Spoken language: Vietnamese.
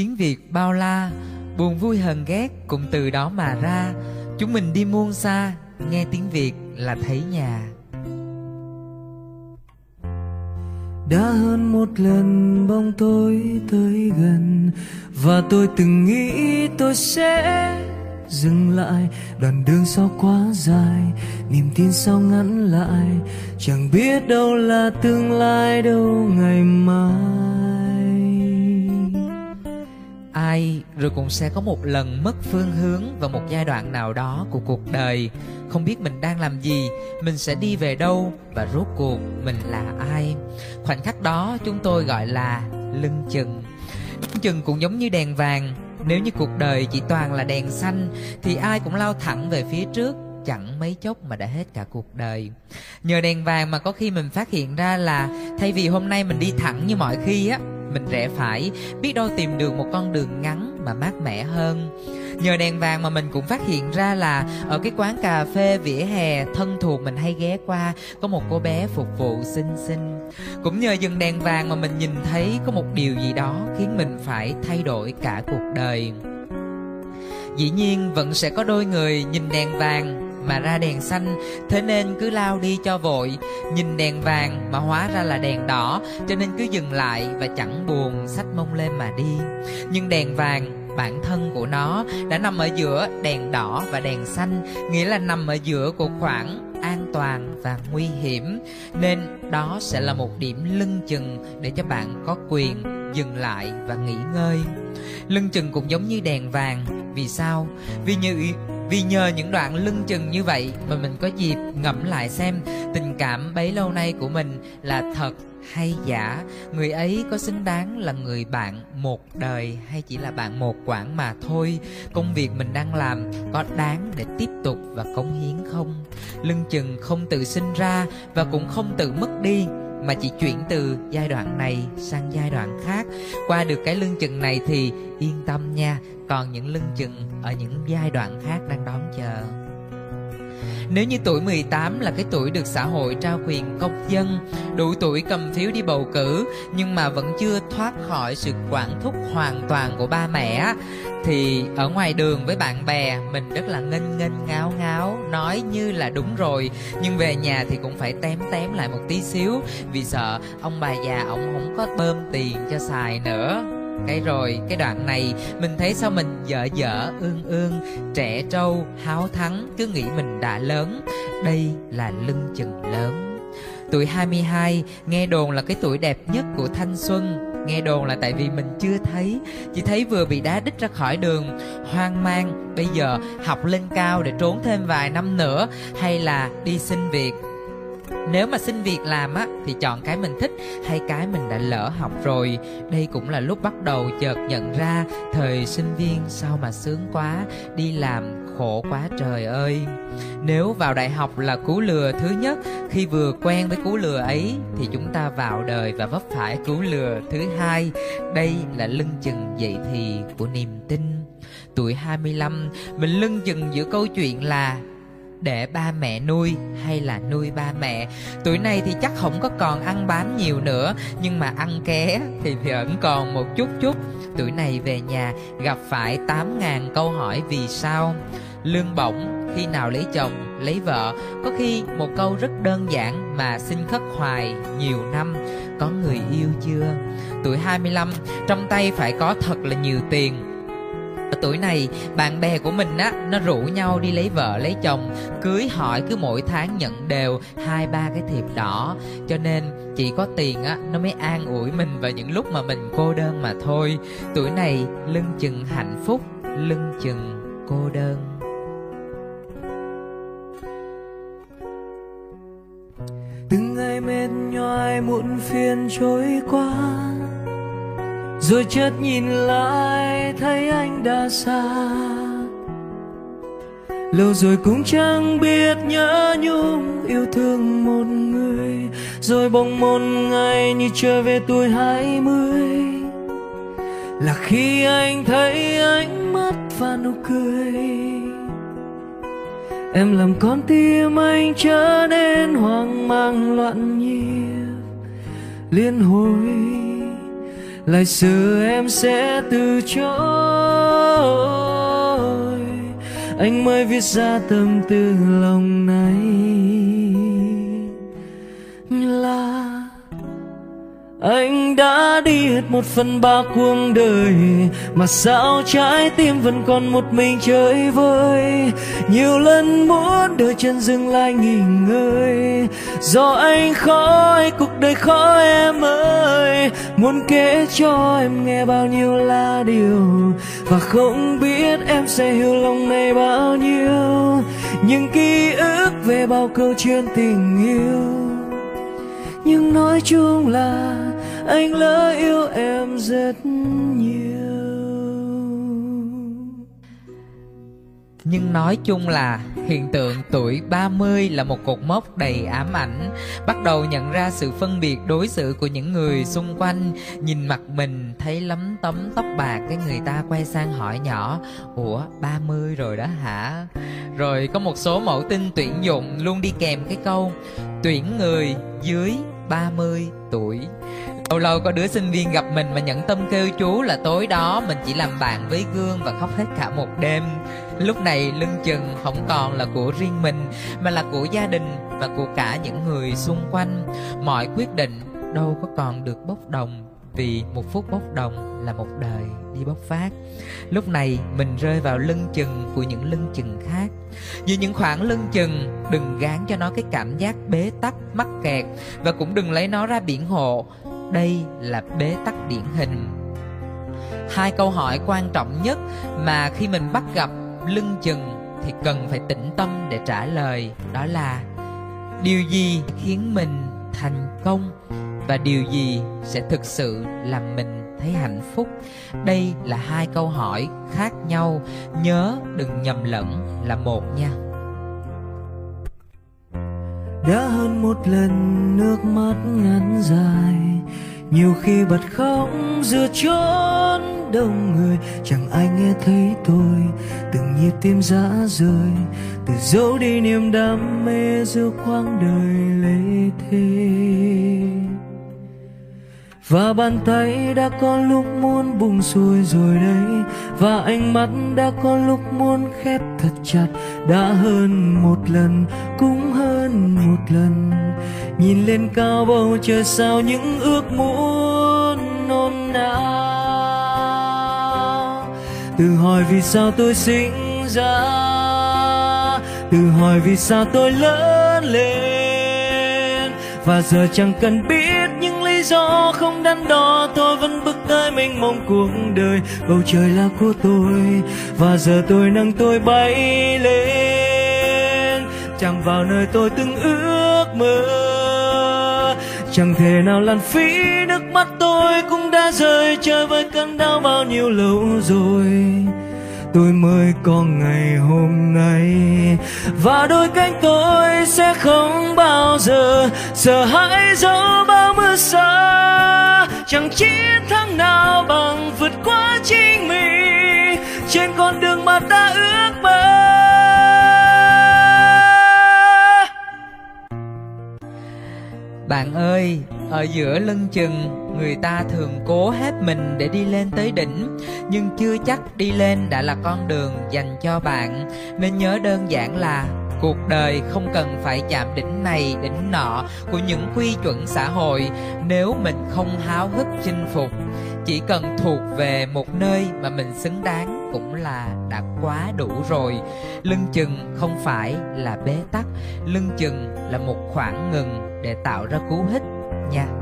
tiếng việt bao la, buồn vui hờn ghét cũng từ đó mà ra. Chúng mình đi muôn xa, nghe tiếng việt là thấy nhà. Đã hơn một lần bóng tối tới gần, và tôi từng nghĩ tôi sẽ dừng lại. Đoạn đường sau quá dài, niềm tin sao ngắn lại, chẳng biết đâu là tương lai đâu ngày mai ai, rồi cũng sẽ có một lần mất phương hướng vào một giai đoạn nào đó của cuộc đời. Không biết mình đang làm gì, mình sẽ đi về đâu và rốt cuộc mình là ai. Khoảnh khắc đó chúng tôi gọi là lưng chừng. Lưng chừng cũng giống như đèn vàng. Nếu như cuộc đời chỉ toàn là đèn xanh, thì ai cũng lao thẳng về phía trước, chẳng mấy chốc mà đã hết cả cuộc đời. Nhờ đèn vàng mà có khi mình phát hiện ra là thay vì hôm nay mình đi thẳng như mọi khi á mình rẽ phải, biết đâu tìm được một con đường ngắn mà mát mẻ hơn. Nhờ đèn vàng mà mình cũng phát hiện ra là ở cái quán cà phê vỉa hè thân thuộc mình hay ghé qua, có một cô bé phục vụ xinh xinh. Cũng nhờ dừng đèn vàng mà mình nhìn thấy có một điều gì đó khiến mình phải thay đổi cả cuộc đời. Dĩ nhiên vẫn sẽ có đôi người nhìn đèn vàng mà ra đèn xanh. Thế nên cứ lao đi cho vội, nhìn đèn vàng mà hóa ra là đèn đỏ, cho nên cứ dừng lại và chẳng buồn, xách mông lên mà đi. Nhưng đèn vàng, bản thân của nó, đã nằm ở giữa đèn đỏ và đèn xanh, nghĩa là nằm ở giữa của khoảng an toàn và nguy hiểm. Nên đó sẽ là một điểm lưng chừng để cho bạn có quyền dừng lại và nghỉ ngơi. Lưng chừng cũng giống như đèn vàng vì sao? Vì như vì nhờ những đoạn lưng chừng như vậy mà mình có dịp ngẫm lại xem tình cảm bấy lâu nay của mình là thật hay giả. Người ấy có xứng đáng là người bạn một đời hay chỉ là bạn một quãng mà thôi? Công việc mình đang làm có đáng để tiếp tục và cống hiến không? Lưng chừng không tự sinh ra và cũng không tự mất đi mà chỉ chuyển từ giai đoạn này sang giai đoạn khác. Qua được cái lưng chừng này thì yên tâm nha, còn những lưng chừng ở những giai đoạn khác đang đón chờ nếu như tuổi 18 là cái tuổi được xã hội trao quyền công dân, đủ tuổi cầm phiếu đi bầu cử nhưng mà vẫn chưa thoát khỏi sự quản thúc hoàn toàn của ba mẹ thì ở ngoài đường với bạn bè mình rất là nghênh nghênh ngáo ngáo nói như là đúng rồi nhưng về nhà thì cũng phải tém tém lại một tí xíu vì sợ ông bà già ông không có bơm tiền cho xài nữa cái rồi, cái đoạn này, mình thấy sao mình dở dở, ương ương, trẻ trâu, háo thắng, cứ nghĩ mình đã lớn. Đây là lưng chừng lớn. Tuổi 22 nghe đồn là cái tuổi đẹp nhất của thanh xuân. Nghe đồn là tại vì mình chưa thấy. Chỉ thấy vừa bị đá đít ra khỏi đường. Hoang mang, bây giờ học lên cao để trốn thêm vài năm nữa, hay là đi xin việc nếu mà xin việc làm á, thì chọn cái mình thích hay cái mình đã lỡ học rồi. Đây cũng là lúc bắt đầu chợt nhận ra thời sinh viên sao mà sướng quá, đi làm khổ quá trời ơi. Nếu vào đại học là cú lừa thứ nhất, khi vừa quen với cú lừa ấy thì chúng ta vào đời và vấp phải cú lừa thứ hai. Đây là lưng chừng dậy thì của niềm tin. Tuổi 25 mình lưng chừng giữa câu chuyện là để ba mẹ nuôi hay là nuôi ba mẹ. Tuổi này thì chắc không có còn ăn bám nhiều nữa, nhưng mà ăn ké thì vẫn còn một chút chút. Tuổi này về nhà, gặp phải tám ngàn câu hỏi vì sao. Lương bổng, khi nào lấy chồng, lấy vợ. Có khi một câu rất đơn giản mà xin khất hoài nhiều năm. Có người yêu chưa? Tuổi 25 trong tay phải có thật là nhiều tiền ở tuổi này, bạn bè của mình á, nó rủ nhau đi lấy vợ, lấy chồng, cưới hỏi cứ mỗi tháng nhận đều hai, ba cái thiệp đỏ cho nên chỉ có tiền á, nó mới an ủi mình vào những lúc mà mình cô đơn mà thôi. Tuổi này, lưng chừng hạnh phúc, lưng chừng cô đơn. Từng ngày mệt nhoài muộn phiền trôi qua rồi chợt nhìn lại, thấy anh đã xa. Lâu rồi cũng chẳng biết nhớ nhung yêu thương một người. Rồi bỗng một ngày như trở về tuổi hai mươi. Là khi anh thấy ánh mắt và nụ cười. Em làm con tim anh trở nên hoang mang loạn nhịp. Liên hồi lại giờ em sẽ từ chối. Anh mới viết ra tâm tư lòng này. Là anh đã đi hết một phần ba cuộc đời, Mà sao trái tim vẫn còn một mình chơi vơi? Nhiều lần muốn đợi chân dừng lại nghỉ ngơi. Do anh khó, cuộc đời khó em ơi. Muốn kể cho em nghe bao nhiêu là điều Và không biết em sẽ hiểu lòng này bao nhiêu Những ký ức về bao câu chuyện tình yêu nhưng nói chung là anh lỡ yêu em rất nhiều Nhưng nói chung là hiện tượng tuổi 30 là một cột mốc đầy ám ảnh. Bắt đầu nhận ra sự phân biệt đối xử của những người xung quanh, Nhìn mặt mình, thấy lấm tấm tóc bạc Cái người ta quay sang hỏi nhỏ, Ủa 30 rồi đó hả? Rồi có một số mẫu tin tuyển dụng luôn đi kèm cái câu, Tuyển người dưới 30 tuổi. Lâu lâu có đứa sinh viên gặp mình mà nhận tâm kêu chú là tối đó mình chỉ làm bạn với gương và khóc hết cả một đêm. Lúc này lưng chừng không còn là của riêng mình, mà là của gia đình và của cả những người xung quanh. Mọi quyết định đâu có còn được bốc đồng, vì một phút bốc đồng là một đời đi bốc phát. Lúc này mình rơi vào lưng chừng của những lưng chừng khác. Vì những khoảng lưng chừng, đừng gán cho nó cái cảm giác bế tắc, mắc kẹt, và cũng đừng lấy nó ra biển hộ. Đây là bế tắc điển hình. Hai câu hỏi quan trọng nhất mà khi mình bắt gặp lưng chừng thì cần phải tĩnh tâm để trả lời. Đó là, điều gì khiến mình thành công và điều gì sẽ thực sự làm mình thấy hạnh phúc? Đây là hai câu hỏi khác nhau. Nhớ đừng nhầm lẫn là một nha. Đã hơn một lần nước mắt ngắn dài nhiều khi bật khóc giữa chốn đông người, chẳng ai nghe thấy tôi. Từng nhịp tim rã rời, từ dấu đi niềm đam mê giữa quãng đời lê thế và bàn tay đã có lúc muốn buông xuôi rồi đấy. Và ánh mắt đã có lúc muốn khép thật chặt. Đã hơn một lần, cũng hơn một lần. Nhìn lên cao bầu trời sao những ước muốn nôn nao. Tự hỏi vì sao tôi sinh ra. Tự hỏi vì sao tôi lớn lên. Và giờ chẳng cần biết lý do không đắn đo, tôi vẫn bước tới mênh mông cuộc đời. Bầu trời là của tôi, và giờ tôi nâng tôi bay lên. Chẳng vào nơi tôi từng ước mơ, chẳng thể nào lãng phí nước mắt tôi cũng đã rơi. Chơi với cơn đau bao nhiêu lâu rồi tôi mới có ngày hôm nay. Và đôi cánh tôi sẽ không bao giờ sợ hãi dẫu bao mưa xa. Chẳng chiến thắng nào bằng vượt qua chính mình, trên con đường mà ta ước mơ. Bạn ơi ở giữa lưng chừng, người ta thường cố hết mình để đi lên tới đỉnh. Nhưng chưa chắc đi lên đã là con đường dành cho bạn. Nên nhớ đơn giản là, cuộc đời không cần phải chạm đỉnh này, đỉnh nọ của những quy chuẩn xã hội. Nếu mình không háo hức chinh phục, chỉ cần thuộc về một nơi mà mình xứng đáng cũng là đã quá đủ rồi. Lưng chừng không phải là bế tắc, lưng chừng là một khoảng ngừng để tạo ra cú hích nha